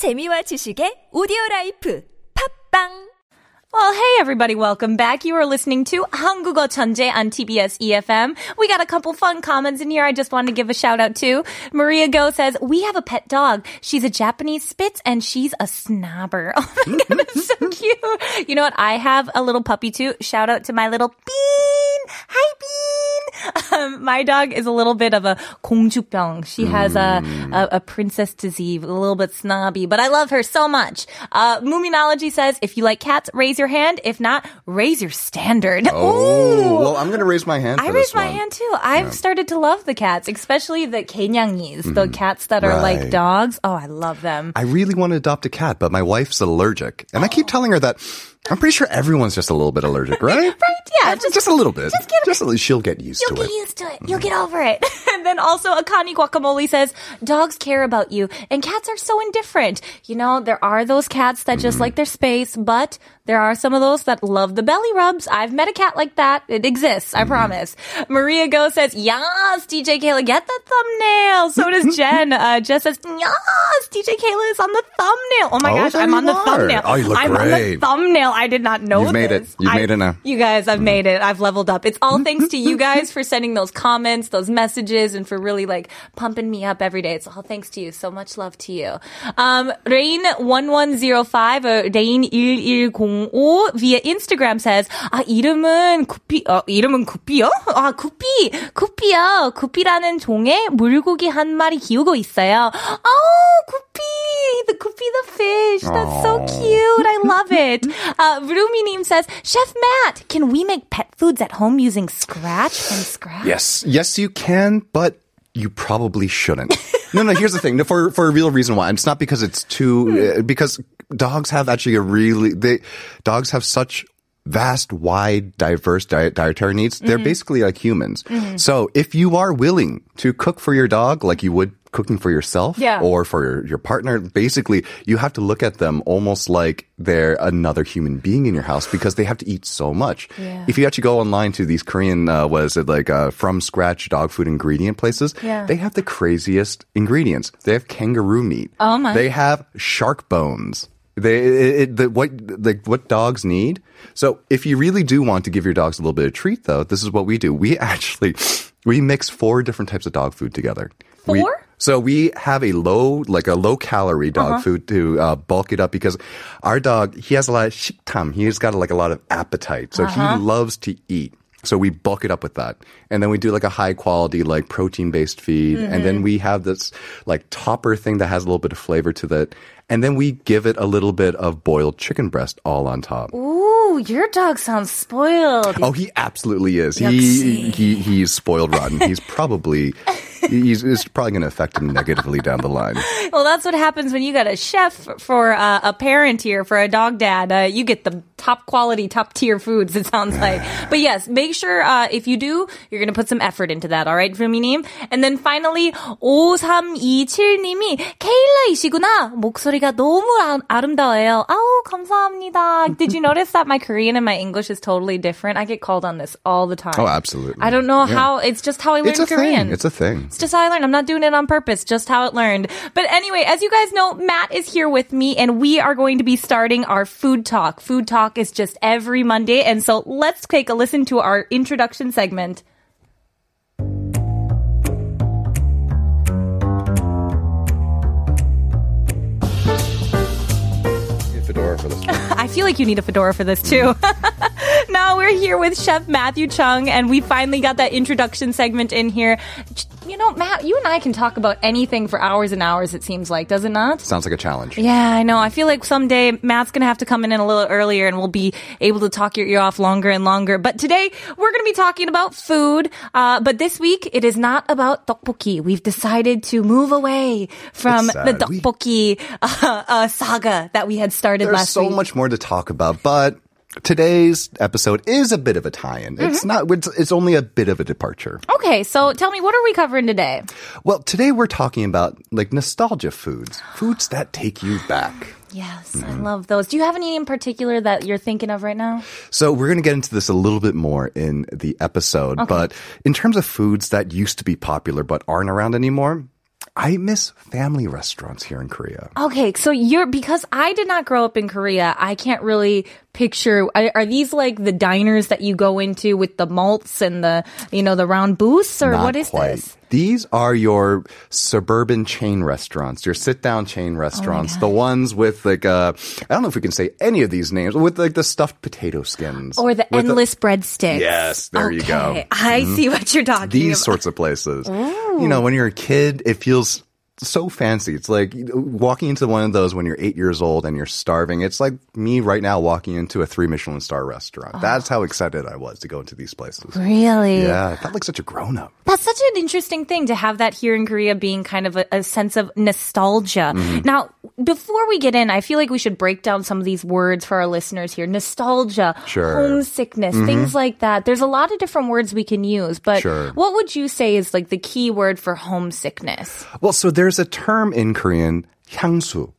재미와 지식의 오디오 라이프. 팝빵 Well, hey everybody, welcome back. You are listening to 한국어 천재 on TBS EFM. We got a couple fun comments in here I just wanted to give a shout out to. Maria Go says, we have a pet dog. She's a Japanese Spitz and she's a snobber. Oh my god, it's so cute. You know what? I have a little puppy too. Shout out to my little Bean. Hi Bean. Um, my dog is a little bit of a 공주병. She has a, a, a princess disease, a little bit snobby, but I love her so much. Uh, Moominology says, if you like cats, raise your hand. If not, raise your standard. Oh, well, I'm going to raise my hand. For I raised my one. hand too. I've started to love the cats, especially the kenyangis, the cats that are like Mm-hmm. Dogs. Oh, I love them. I really want to adopt a cat, but my wife's allergic, and I keep telling her that. I'm pretty sure everyone's just a little bit allergic, right? Right? Yeah, just, just a little bit. Just, get- a little. She'll get used to get it. You'll get used to it. You'll mm-hmm. get over it. and then also Akani Guacamole says, dogs care about you and cats are so indifferent. You know, there are those cats that just mm-hmm. like their space, but there are some of those that love the belly rubs. I've met a cat like that. It exists. I mm-hmm. promise. Maria Go says, yes, DJ Kayla, get the thumbnail. So does Jen. Uh, Jess says, yes, DJ Kayla is on the thumbnail. Oh my Oh, gosh, I'm on the are. thumbnail. Oh, you look I'm on the great. thumbnail. I did not know You've made it. this. You've I- made it now. You guys, I've made it. I've leveled up. It's all thanks to you guys for sending those comments, those messages, and for really like pumping me up every day. It's all thanks to you. So much love to you. Um, Rain1105, or Rain1105 via Instagram says, 아, 이름은 구피, 어, 이름은 구피요? 아, 구피, 구피요. 구피라는 종의 물고기 한 마리 키우고 있어요. Oh, 구피, the 구피 the fish. That's so cute. I love it. Uh, Ruminim says, Chef Matt, can we make pet foods at home using scratch and scratch? Yes, yes, you can, but you probably shouldn't. no, no. Here's the thing. No, For for a real reason why. It's not because it's too. Uh, because dogs have actually a really. They dogs have such vast, wide, diverse diet, dietary needs. They're basically like humans. So if you are willing to cook for your dog like you would cooking for yourself Yeah. or for your, your partner, basically you have to look at them almost like they're another human being in your house because they have to eat so much. Yeah. If you actually go online to these Korean, uh, what is it, like uh, from scratch dog food ingredient places, Yeah. they have the craziest ingredients. They have kangaroo meat. Oh, my. They have shark bones. They it, it, the, what like what dogs need. So if you really do want to give your dogs a little bit of treat, though, this is what we do. We actually we mix four different types of dog food together. We- Four? So we have a low, like a low calorie dog uh-huh. food to uh, bulk it up because our dog, he has a lot of 식탐. He's got like a lot of appetite. So he uh-huh. loves to eat. So we bulk it up with that. And then we do like a high quality, like protein based feed. And then mm-hmm. we have this like topper thing that has a little bit of flavor to that. And then we give it a little bit of boiled chicken breast all on top. Ooh, your dog sounds spoiled. Oh, he absolutely is. He, he he's spoiled rotten. He's probably he's it's probably going to affect him negatively down the line. Well, that's what happens when you got a chef for uh, a parent here, for a dog dad. Uh, you get the top quality, top tier foods, it sounds like. But yes, make sure uh, if you do, you're going to put some effort into that, all right, Fumi님? And then finally, 5327님이 케일라이시구나. 목소리가 너무 아, 아름다워요. 아우, 감사합니다. Did you notice that my Korean and my English is totally different? I get called on this all the time. Oh, absolutely. I don't know Yeah. how, it's just how I learned It's a Korean. thing. It's a thing. It's just how I learned. I'm not doing it on purpose, just how it learned. But anyway, as you guys know, Matt is here with me and we are going to be starting our food talk. Food talk is just every Monday. And so let's take a listen to our introduction segment. Fedora for this. I feel like you need a fedora for this too. now we're here with Chef Matthew Chung, and we finally got that introduction segment in here. You know, Matt, you and I can talk about anything for hours and hours, it seems like, does it not? Sounds like a challenge. Yeah, I know. I feel like someday Matt's going to have to come in a little earlier and we'll be able to talk your ear off longer and longer. But today we're going to be talking about food. Uh, but this week it is not about tteokbokki. We've decided to move away from the sad. Tteokbokki uh, uh, saga that we had started There's last so week. much more to talk about, but today's episode is a bit of a tie-in. Mm-hmm. It's not. It's, it's only a bit of a departure. Okay, so tell me, what are we covering today? Well, today we're talking about like nostalgia foods, foods that take you back. Yes, I Mm-hmm. love those. Do you have any in particular that you're thinking of right now? So we're going to get into this a little bit more in the episode, but in terms of foods that used to be popular but aren't around anymore, I miss family restaurants here in Korea. Okay, so you're because I did not grow up in Korea. I can't really picture. Are, are these like the diners that you go into with the malts and the you know the round booths, or Not what is quite. this? These are your suburban chain restaurants, your sit-down chain Oh restaurants, the ones with like uh, I don't know if we can say any of these names, with like the stuffed potato skins Or the endless breadsticks. Yes, there you go. Mm-hmm. Okay, I see what you're talking about. these about. sorts of places. You know, when you're a kid, it feels so fancy. It's like walking into one of those when you're eight years old and you're starving. It's like me right now walking into a three Michelin star restaurant. That's how excited I was to go into these places. Really? Yeah, I felt like such a grown up. That's such an interesting thing to have that here in Korea being kind of a, a sense of nostalgia. Mm-hmm. Now, before we get in, I feel like we should break down some of these words for our listeners here. Nostalgia, Sure. homesickness, things like that. There's a lot of different words we can use, but Sure. what would you say is like the key word for homesickness? Well, so there's a term in Korean, 향수.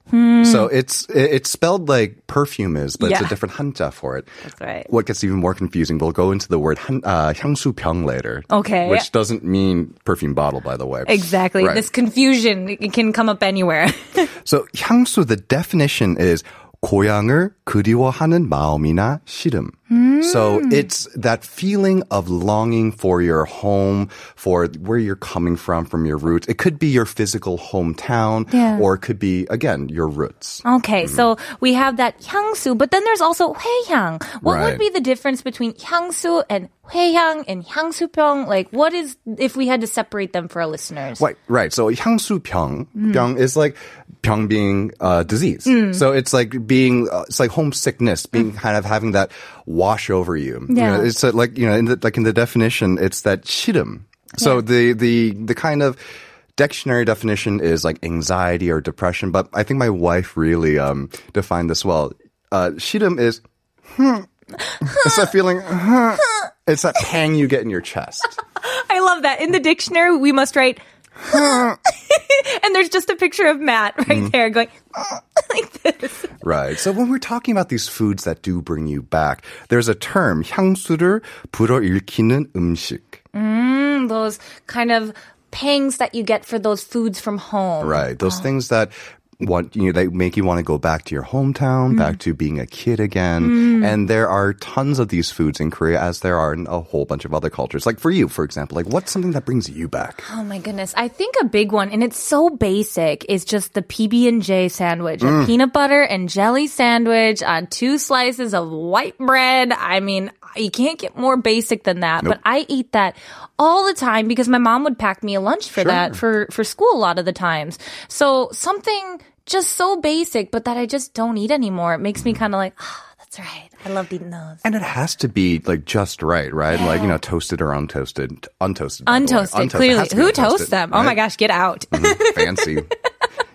So it's it's spelled like perfume is, but it's Yeah. a different hanja for it. That's right. What gets even more confusing, we'll go into the word 한, uh, 향수병 later. Okay. Which doesn't mean perfume bottle, by the way. Exactly. Right. This confusion it can come up anywhere. So 향수, the definition is 고향을 그리워하는 마음이나 시름. So it's that feeling of longing for your home, for where you're coming from, from your roots. It could be your physical hometown, Yeah. or it could be, again, your roots. Okay, so we have that 향수, but then there's also 회향. What Right. would be the difference between 향수 and 회향 and 향수병? Like, what is if we had to separate them for our listeners? Right, right. So 향수병, 병 is like 병 being uh, disease. Mm. So it's like being, uh, it's like homesickness, being kind of having that wash over you. You Yeah. know, it's uh, like you know, in the, like in the definition, it's that shirim. So the the the kind of dictionary definition is like anxiety or depression, but I think my wife really um, defined this well. Uh, is. Hmm, it's that feeling. huh. It's that pang you get in your chest. I love that. In the dictionary, we must write. and there's just a picture of Matt right Mm-hmm. there going like this. Right. So when we're talking about these foods that do bring you back, there's a term, 향수를 불어일으키는 음식. Mm, those kind of pangs that you get for those foods from home. Right. Those things that want you know they make you want to go back to your hometown, mm. back to being a kid again. Mm. And there are tons of these foods in Korea as there are in a whole bunch of other cultures. Like for you, for example, like what's something that brings you back? Oh my goodness. I think a big one, and it's so basic, is just the PB&J sandwich. A mm. peanut butter and jelly sandwich on two slices of white bread. I mean, you can't get more basic than that. But I eat that all the time because my mom would pack me a lunch for that for, for school a lot of the times. So something just so basic, but that I just don't eat anymore. It makes me kind of like, ah, that's right. I love eating those. And it has to be like just right, right? Like, you know, toasted or untoasted. Untoasted. by the way. Untoasted, Untoasted. Clearly. has to be Who toasts them? Oh my gosh, get out. Mhm. Fancy.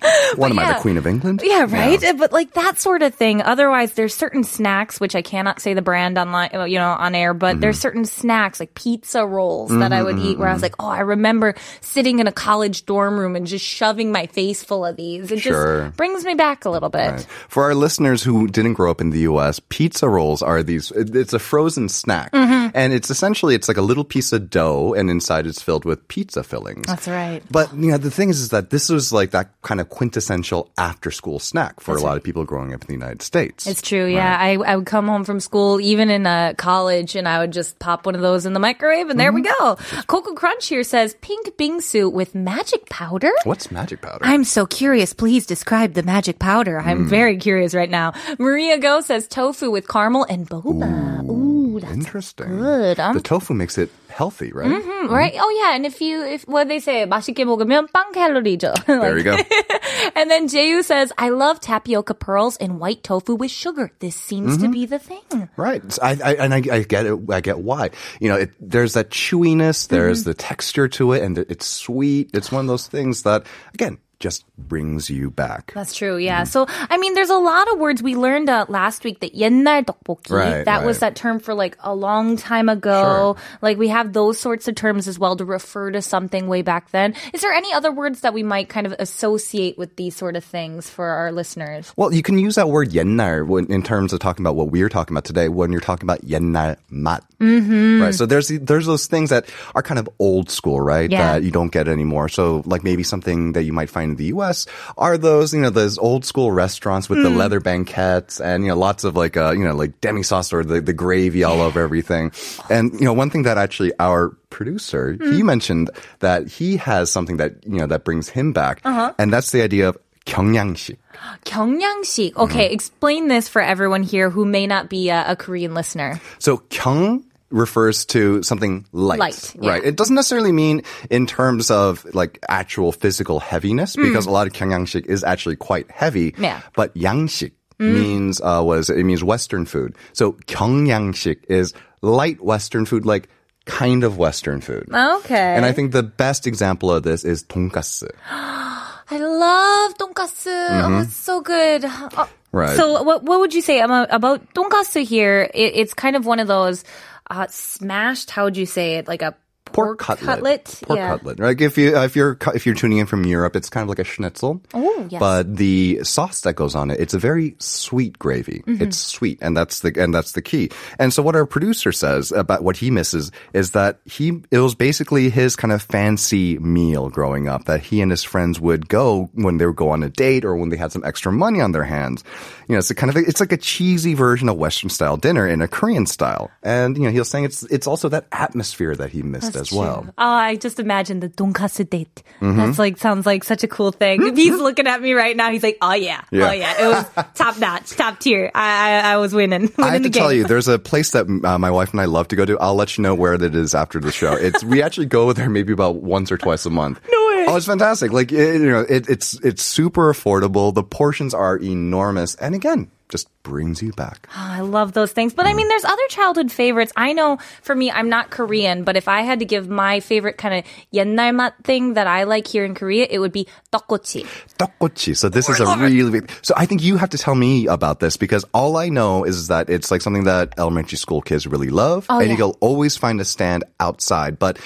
What am I, yeah. the Queen of England? Yeah, right. But like that sort of thing. Otherwise, there's certain snacks which I cannot say the brand online, uh, you know, on air. But Mm-hmm. there's certain snacks like pizza rolls that I would eat where I was like, oh, I remember sitting in a college dorm room and just shoving my face full of these. It Sure. just brings me back a little bit. Right. For our listeners who didn't grow up in the U.S., pizza rolls are these. It's a frozen snack, Mm-hmm. and it's essentially it's like a little piece of dough, and inside it's filled with pizza fillings. That's right. But you know the thing is, is that this was like that kind of quintessential after-school snack for a lot of people growing up in the United States. It's true, yeah. I, I would come home from school, even in uh, college, and I would just pop one of those in the microwave, and there we Mm-hmm. go. Coco Crunch here says pink bingsu with magic powder. What's magic powder? I'm so curious. Please describe the magic powder. I'm Hmm. very curious right now. Maria Go says tofu with caramel and boba. Ooh, that's Interesting. good. Um, the tofu makes it healthy, right? mm, right? Oh yeah, and if you if what they say 맛있게 먹으면 빵 칼로리죠. There you go. and then Jayu says, "I love tapioca pearls and white tofu with sugar. This seems Mm-hmm. to be the thing." Right. I, I, and I, I get it. I get why. You know, it, there's that chewiness, there's Mm-hmm. the texture to it, and it's sweet. It's one of those things that, again, just brings you back. That's true, yeah. So, I mean, there's a lot of words we learned uh, last week. that 옛날 떡볶이. Right, that was right. that term for like a long time ago. Like we have those sorts of terms as well to refer to something way back then. Is there any other words that we might kind of associate with these sort of things for our listeners? Well, you can use that word 옛날 when, in terms of talking about what we're talking about today when you're talking about 옛날 맛. Mm-hmm. Right. So there's there's those things that are kind of old school, right? Yeah. That you don't get anymore. So like maybe something that you might find in the U.S. are those you know those old school restaurants with the Mm. leather banquettes and you know lots of like uh, you know like demi sauce or the, the gravy all over everything. And you know one thing that actually our producer he Mm. mentioned that he has something that you know that brings him back, Uh-huh. and that's the idea of 경양식. 경양식. Mm-hmm. Okay, explain this for everyone here who may not be a, a Korean listener. So 경 refers to something light, Light, yeah. right? It doesn't necessarily mean in terms of like actual physical heaviness because a lot of 경양식 is actually quite heavy. Mm. Yeah. Mm. But 양식 means uh, was it means Western food. So 경양식 is light Western food, like kind of Western food. Okay. And I think the best example of this is 돈가스. I love 돈가스. Oh, it's so good. Oh, Mm-hmm. Right. So, what what would you say about, about 돈가스 here? It, it's kind of one of those uh, smashed. How would you say it? Like a Pork, cutlet. Pork yeah. cutlet. Like if you if you're if you're tuning in from Europe, it's kind of like a schnitzel. Oh, yes. But the sauce that goes on it, it's a very sweet gravy. Mm-hmm. It's sweet, and that's the and that's the key. And so what our producer says about what he misses is that he it was basically his kind of fancy meal growing up that he and his friends would go when they would go on a date or when they had some extra money on their hands. You know, it's a kind of it's like a cheesy version of Western style dinner in a Korean style. And you know, he was saying it's it's also that atmosphere that he missed as well. Oh, I just imagine the donkasu date. Mm-hmm. That's like sounds like such a cool thing. If he's looking at me right now, he's like, "Oh yeah, Yeah. oh yeah, it was top notch, top tier. I I, I was winning, winning I have to game." tell you, there's a place that uh, my wife and I love to go to. I'll let you know where it is after the show. It's we actually go there maybe about once or twice a month. No way! Oh, it's fantastic. Like it, you know, it, it's it's super affordable. The portions are enormous, and again, just brings you back. Oh, I love those things. But I mean, there's other childhood favorites. I know for me, I'm not Korean, but if I had to give my favorite kind of 옛날 맛 thing that I like here in Korea, it would be 떡꼬치. 떡꼬치. So this is a really big. So I think you have to tell me about this because all I know is that it's like something that elementary school kids really love, Oh, and yeah. you'll always find a stand outside, but.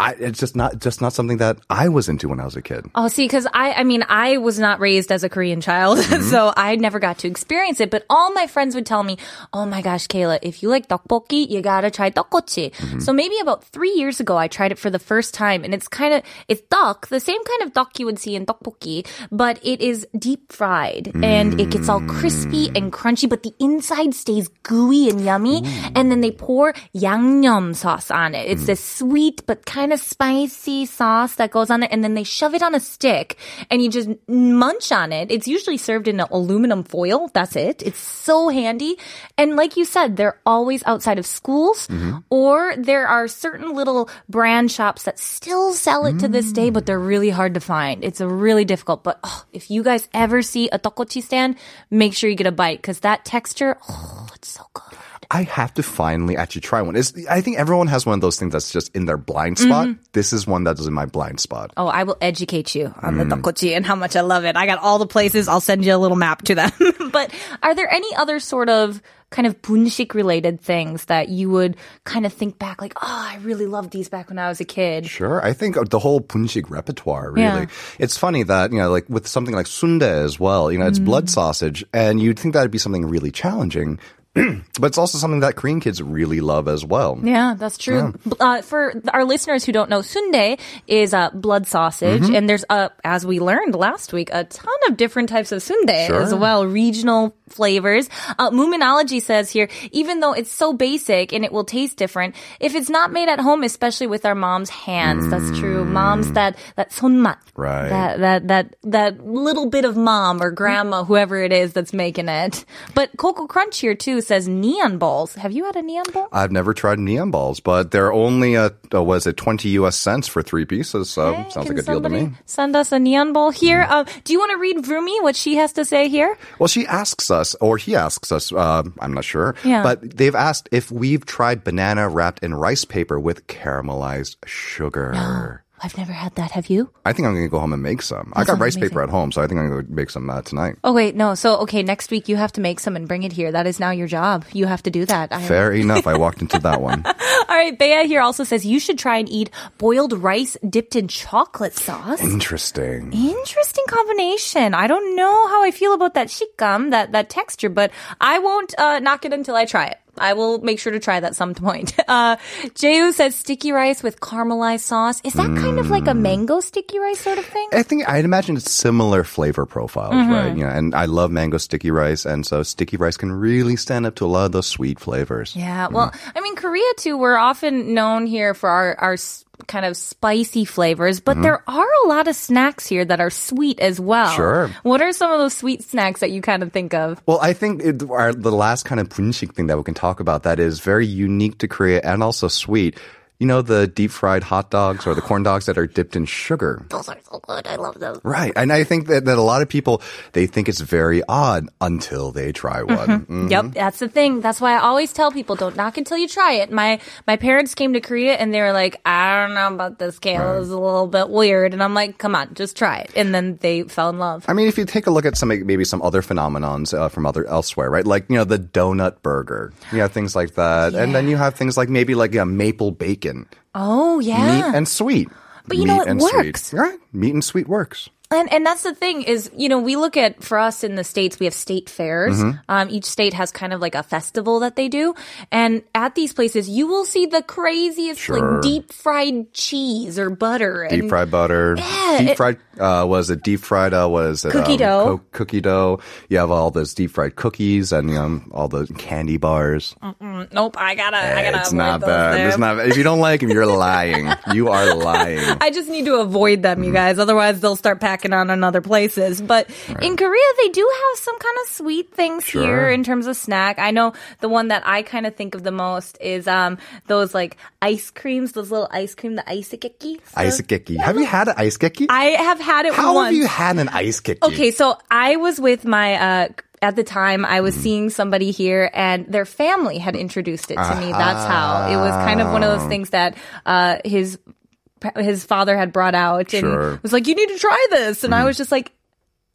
I, it's just not just not something that I was into when I was a kid. Oh, see, because I I mean I was not raised as a Korean child, mm-hmm. so I never got to experience it. But all my friends would tell me, "Oh my gosh, Kayla, if you like tteokbokki, you gotta try tteokgochi." Mm-hmm. So maybe about three years ago, I tried it for the first time, and it's kind of it's tteok, the same kind of tteok you would see in tteokbokki, but it is deep fried mm-hmm. and it gets all crispy and mm. crunchy, but the inside stays gooey and yummy. Ooh. And then they pour yangnyeom sauce on it. It's mm. this sweet but kind of spicy sauce that goes on it, and then they shove it on a stick, and you just munch on it. It's usually served in an aluminum foil. That's it. It's so handy. And like you said, they're always outside of schools, mm-hmm. or there are certain little brand shops that still sell it to this day, but they're really hard to find. It's a really difficult. But oh, if you guys ever see a tteokbokki stand, make sure you get a bite because that texture, oh, it's so good. I have to finally actually try one. It's, I think everyone has one of those things that's just in their blind mm-hmm. spot. This is one that is in my blind spot. Oh, I will educate you on the mm. tteokbokki and how much I love it. I got all the places. I'll send you a little map to them. but are there any other sort of kind of bunshik related things that you would kind of think back like, oh, I really loved these back when I was a kid? Sure. I think the whole bunshik repertoire, really. Yeah. It's funny that, you know, like with something like sundae as well, you know, it's mm. blood sausage, and you'd think that'd be something really challenging. but it's also something that Korean kids really love as well. Yeah, that's true. B- Uh, for our listeners who don't know, sundae is a blood sausage, and there's a, as we learned last week, a ton of different types of sundae Sure. as well, regional flavors. Uh, Moominology says here, even though it's so basic and it will taste different, if it's not made at home, especially with our mom's hands, that's true. Mom's that that 손맛, Right. That that that that little bit of mom or grandma, whoever it is that's making it. But Coco Crunch here too says neon balls. Have you had a neon ball? I've never tried neon balls, but they're only, uh, was it 20 US cents for three pieces? So Hey, sounds like a deal to me. Send us a neon ball here. Uh, do you want to read Vroomy what she has to say here? Well, she asks us, or he asks us, uh, I'm not sure, Yeah. but they've asked if we've tried banana wrapped in rice paper with caramelized sugar. I've never had that. Have you? I think I'm going to go home and make some. I got rice amazing. paper at home, so I think I'm going to make some uh, tonight. Oh wait, no. So okay, next week you have to make some and bring it here. That is now your job. You have to do that. I- Fair enough. I walked into that one. All right, Bea here also says you should try and eat boiled rice dipped in chocolate sauce. Interesting. Interesting combination. I don't know how I feel about that shikam, that that texture, but I won't uh, knock it until I try it. I will make sure to try that some point. Uh, says sticky rice with caramelized sauce. Is that kind of like a Mm. mango sticky rice sort of thing? I think I'd imagine it's similar flavor profiles, Mm-hmm. right? You know, and I love mango sticky rice, and so sticky rice can really stand up to a lot of those sweet flavors. Yeah, well, I mean, Korea too, we're often known here for our, our kind of spicy flavors, but mm-hmm. there are a lot of snacks here that are sweet as well. Sure. What are some of those sweet snacks that you kind of think of? Well, I think it, our, the last kind of punshik thing that we can talk about that is very unique to Korea and also sweet. You know, the deep fried hot dogs or the corn dogs that are dipped in sugar. Those are so good. I love them. Right. And I think that, that a lot of people, they think it's very odd until they try one. Mm. Yep, that's the thing. That's why I always tell people don't knock until you try it. My my parents came to Korea and they were like, I don't know about this Kayla. It's a little bit weird. And I'm like, come on, just try it. And then they fell in love. I mean, if you take a look at some maybe some other phenomenons uh, from other elsewhere, right? Like you know the donut burger, you know things like that, and then you have things like maybe like a maple bacon, Oh yeah. meat and sweet. But you know, it works. Sweet. Right? Meat and sweet works. And and that's the thing is, you know, we look at for us in the states, we have state fairs. Mm-hmm. Um, each state has kind of like a festival that they do, and at these places, you will see the craziest Sure. like deep fried cheese or butter. Deep and fried butter. Yeah, deep it- fried uh, was it deep fried? Uh, was it Cookie dough. co- cookie dough. You have all those deep fried cookies and know, all the candy bars. Nope, I gotta, I gotta. it's not bad. there. It's not. If you don't like them, you're lying. You are lying. I just need to avoid them, Mm-hmm. you guys. Otherwise, they'll start packing on in other places. But in Korea, they do have some kind of sweet things Sure. here in terms of snack. I know the one that I kind of think of the most is um those like ice creams, those little ice cream, the ice keki. Ice keki. Have you had an ice keki? I have had it How once. have you had an ice keki? Okay, so I was with my uh at the time I Mm. was seeing somebody here and their family had introduced it to me. That's how. It was kind of one of those things that uh his his father had brought out and Sure. Mm. was like, "You need to try this." And I was just like,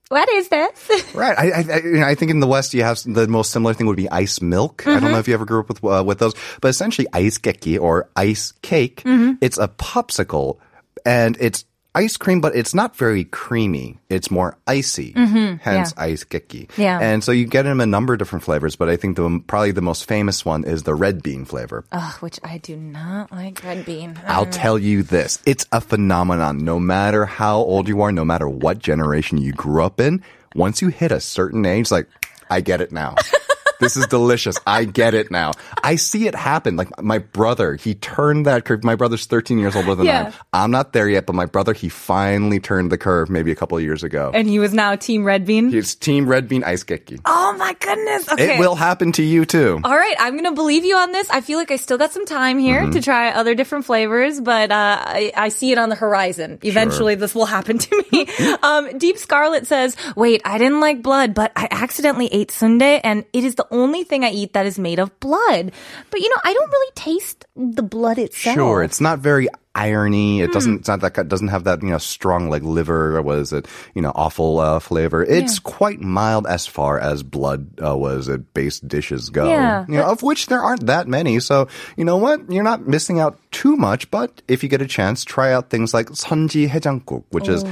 "What is this?" Right. I, I, I, you know, I think in the West you have the most similar thing would be ice milk. I Mm-hmm. don't know if you ever grew up with uh, with those, but essentially ice keki or ice cake. Mm-hmm. It's a popsicle, and it's ice cream, but it's not very creamy. It's more icy. Hence ice keki. Mm-hmm. Yeah. And so you get them a number of different flavors, but I think the probably the most famous one is the red bean flavor. Ugh, which I do not like red bean. I'll tell you this. It's a phenomenon. No matter how old you are, no matter what generation you grew up in, once you hit a certain age, like, I get it now. this is delicious. I get it now. I see it happen. Like my brother, he turned that curve. My brother's 13 years older than Yeah. I am. I'm not there yet, but my brother, he finally turned the curve maybe a couple of years ago. And he was now team red bean. He's team red bean ice keki. oh my goodness. Okay. It will happen to you too. All right, I'm gonna believe you on this. I feel like I still got some time here Mm-hmm. to try other different flavors, but uh, I, I see it on the horizon. Eventually, this will happen to me. um, Deep Scarlet says, "Wait, I didn't like blood, but I accidentally ate sundae, and it is the only thing I eat that is made of blood. But you know, I don't really taste the blood itself. Sure, it's not very irony. It hmm. doesn't. It's not that. Doesn't have that you know strong like liver. Was it you know awful uh, flavor? It's yeah. quite mild as far as blood uh, was it based dishes go. Yeah, you know, of which there aren't that many. So you know what? You're not missing out too much. But if you get a chance, try out things like 선지 haejangguk, which oh. is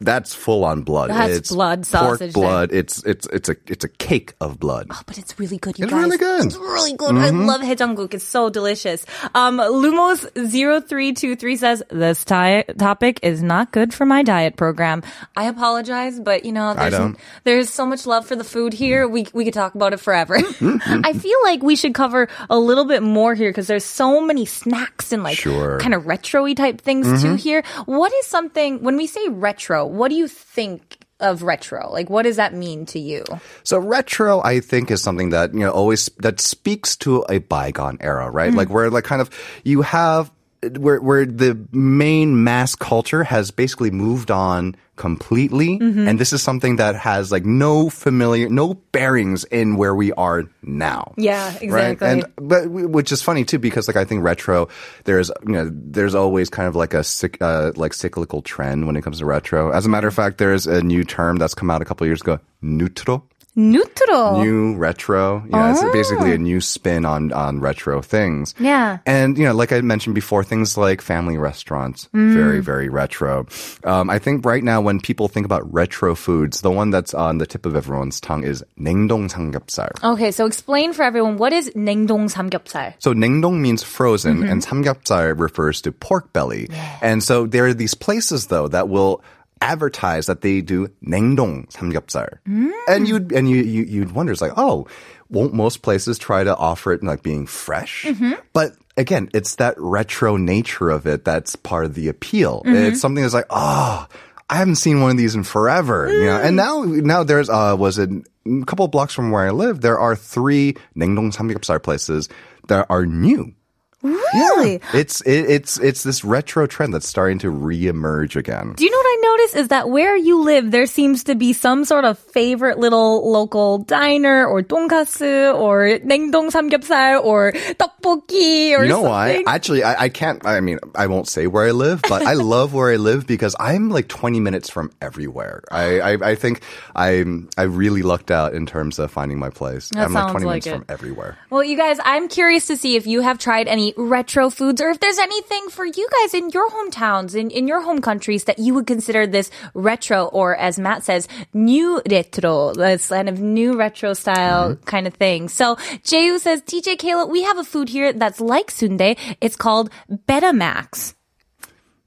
that's full on blood. That's it's blood sausage Pork blood. It's it's it's a it's a cake of blood. Oh, but it's really good, you It's guys. really good. It's really good. I mm-hmm. love haejangguk. It's so delicious. Um, Lumos0323 says, this ti- topic is not good for my diet program. I apologize, but you know, there's, there's so much love for the food here. We, we could talk about it forever. Mm-hmm. I feel like we should cover a little bit more here because there's so many snacks and like Sure. kind of retro-y type things too mm-hmm. here. What is something, when we say retro, what do you think of retro? Like, what does that mean to you? So retro, I think, is something that you know always that speaks to a bygone era, right? Like where like kind of you have where where the main mass culture has basically moved on completely, and this is something that has like no familiar, no bearings in where we are now. Yeah, Right? exactly. And but which is funny too because like I think retro there's you know there's always kind of like a uh, like cyclical trend when it comes to retro. As a matter of fact, there's a new term that's come out a couple of years ago, newtro. Neutral. New retro. Yeah, it's basically a new spin on on retro things. Yeah. And you know, like I mentioned before, things like family restaurants, Mm. very very retro. Um, I think right now when people think about retro foods, the one that's on the tip of everyone's tongue is 냉동 삼겹살. Okay, so explain for everyone what is 냉동 삼겹살. So 냉동 means frozen, Mm-hmm. and samgyeopsal refers to pork belly. And so there are these places though that will advertise that they do 냉동 samgyeopsal. Mm. And you'd and you, you you'd wonder, it's like, oh, won't most places try to offer it like being fresh? Mm-hmm. But again, it's that retro nature of it that's part of the appeal. Mm-hmm. It's something that's like, oh. I haven't seen one of these in forever, you know. And now, now there's uh, was it a couple of blocks from where I live. There are three 냉동 삼겹살 places that are new. Really? It's it, it's it's this retro trend that's starting to reemerge again. Do you know what I noticed is that where you live, there seems to be some sort of favorite little local diner or 돈가스 or 냉동 삼겹살 or 떡볶이 or You know why? something. Actually, I, I can't. I mean, I won't say where I live, but I love where I live because I'm like 20 minutes from everywhere. I I, I think I'm I really lucked out in terms of finding my place. That I'm like sounds 20 like minutes it. from everywhere. Well, you guys, I'm curious to see if you have tried any retro foods or if there's anything for you guys in your hometowns, in, in your home countries that you would consider this retro or as Matt says, new retro, this kind of new retro style mm-hmm. kind of thing. So Jehu says, DJ Kayla, we have a food here that's like sundae. It's called Betamax.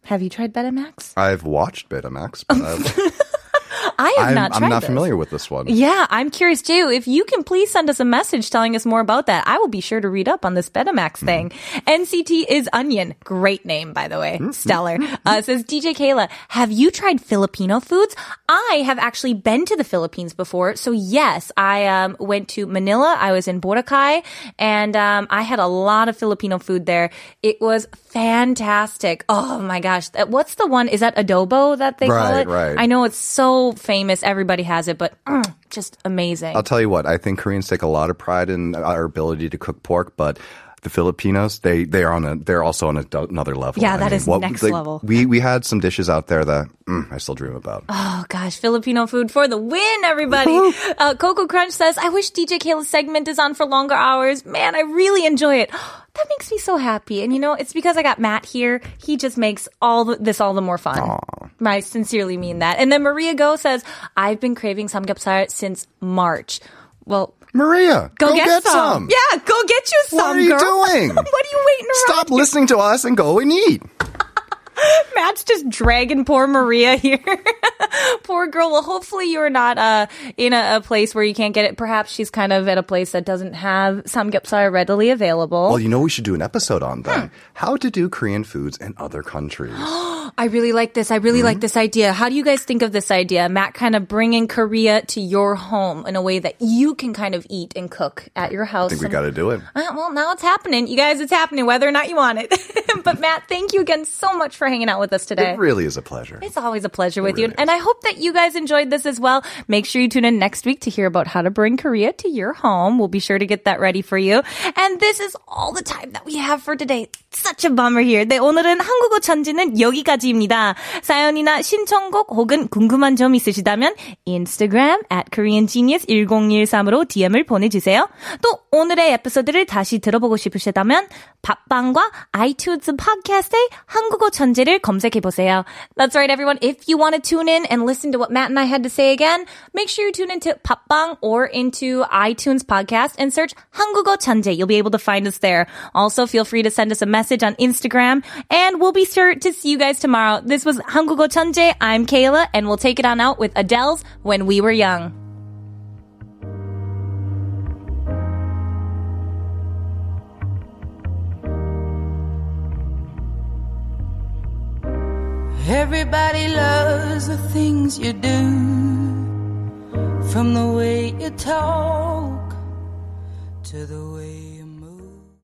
Have you tried Betamax? I've watched Betamax, but I have I'm, not tried I'm not this. familiar with this one. Yeah, I'm curious too. If you can please send us a message telling us more about that, I will be sure to read up on this Betamax thing. NCT is Onion. Great name, by the way. Stellar. Uh, says DJ Kayla, have you tried Filipino foods? I have actually been to the Philippines before. So yes, I um, went to Manila. I was in Boracay and um, I had a lot of Filipino food there. It was fantastic. Oh my gosh. What's the one? Is that adobo that they call it? right. I know it's so famous. Everybody has it, but mm, just amazing. I'll tell you what, I think Koreans take a lot of pride in our ability to cook pork, but the Filipinos, they they are on a they're also on a, another level. Yeah, I that mean, is next level. We we had some dishes out there that mm, I still dream about. Oh gosh, Filipino food for the win, everybody. uh, Coco Crunch says, I wish DJ Kayla's segment is on for longer hours. Man, I really enjoy it. That makes me so happy. And you know, it's because I got Matt here. He just makes all the, this all the more fun. I sincerely mean that. And then Maria Go says, I've been craving samgyeopsal since March. Well, Maria, go, get, some. Yeah, go get you some, What are you girl. doing? what are you waiting around? Stop listening to us and go and eat. Matt's just dragging poor Maria here. poor girl. Well, hopefully you're not uh, in a, a place where you can't get it. Perhaps she's kind of at a place that doesn't have samgyeopsal readily available. Well, you know we should do an episode on Hmm. that. How to do Korean foods in other countries. I really like this. I really mm-hmm. like this idea. How do you guys think of this idea, Matt? Kind of bringing Korea to your home in a way that you can kind of eat and cook at your house. I think we got to do it. Uh, well, now it's happening, you guys. It's happening, whether or not you want it. but Matt, thank you again so much for hanging out with us today. It really is a pleasure. It's always a pleasure it with really you, is. and I hope that you guys enjoyed this as well. Make sure you tune in next week to hear about how to bring Korea to your home. We'll be sure to get that ready for you. And this is all the time that we have for today. Such a bummer here. 네, 오늘은 한국어 천재는 여기까지. 입니다. 사연이나 신청곡 혹은 궁금한 점 있으시다면 Instagram at koreangenius1013으로 DM을 보내주세요. 또 오늘의 에피소드를 다시 들어보고 싶으시다면 팟빵과 아이튠즈 팟캐스트에 한국어 천재를 검색해보세요. That's right, everyone. If you want to tune in and listen to what Matt and I had to say again, make sure you tune into 팟빵 or into iTunes podcast and search 한국어 천재. You'll be able to find us there. Also, feel free to send us a message on Instagram and we'll be sure to see you guys tomorrow. tomorrow. This was 한국어 천재. I'm Kayla, and we'll take it on out with Adele's When We Were Young. Everybody loves the things you do, from the way you talk to the way.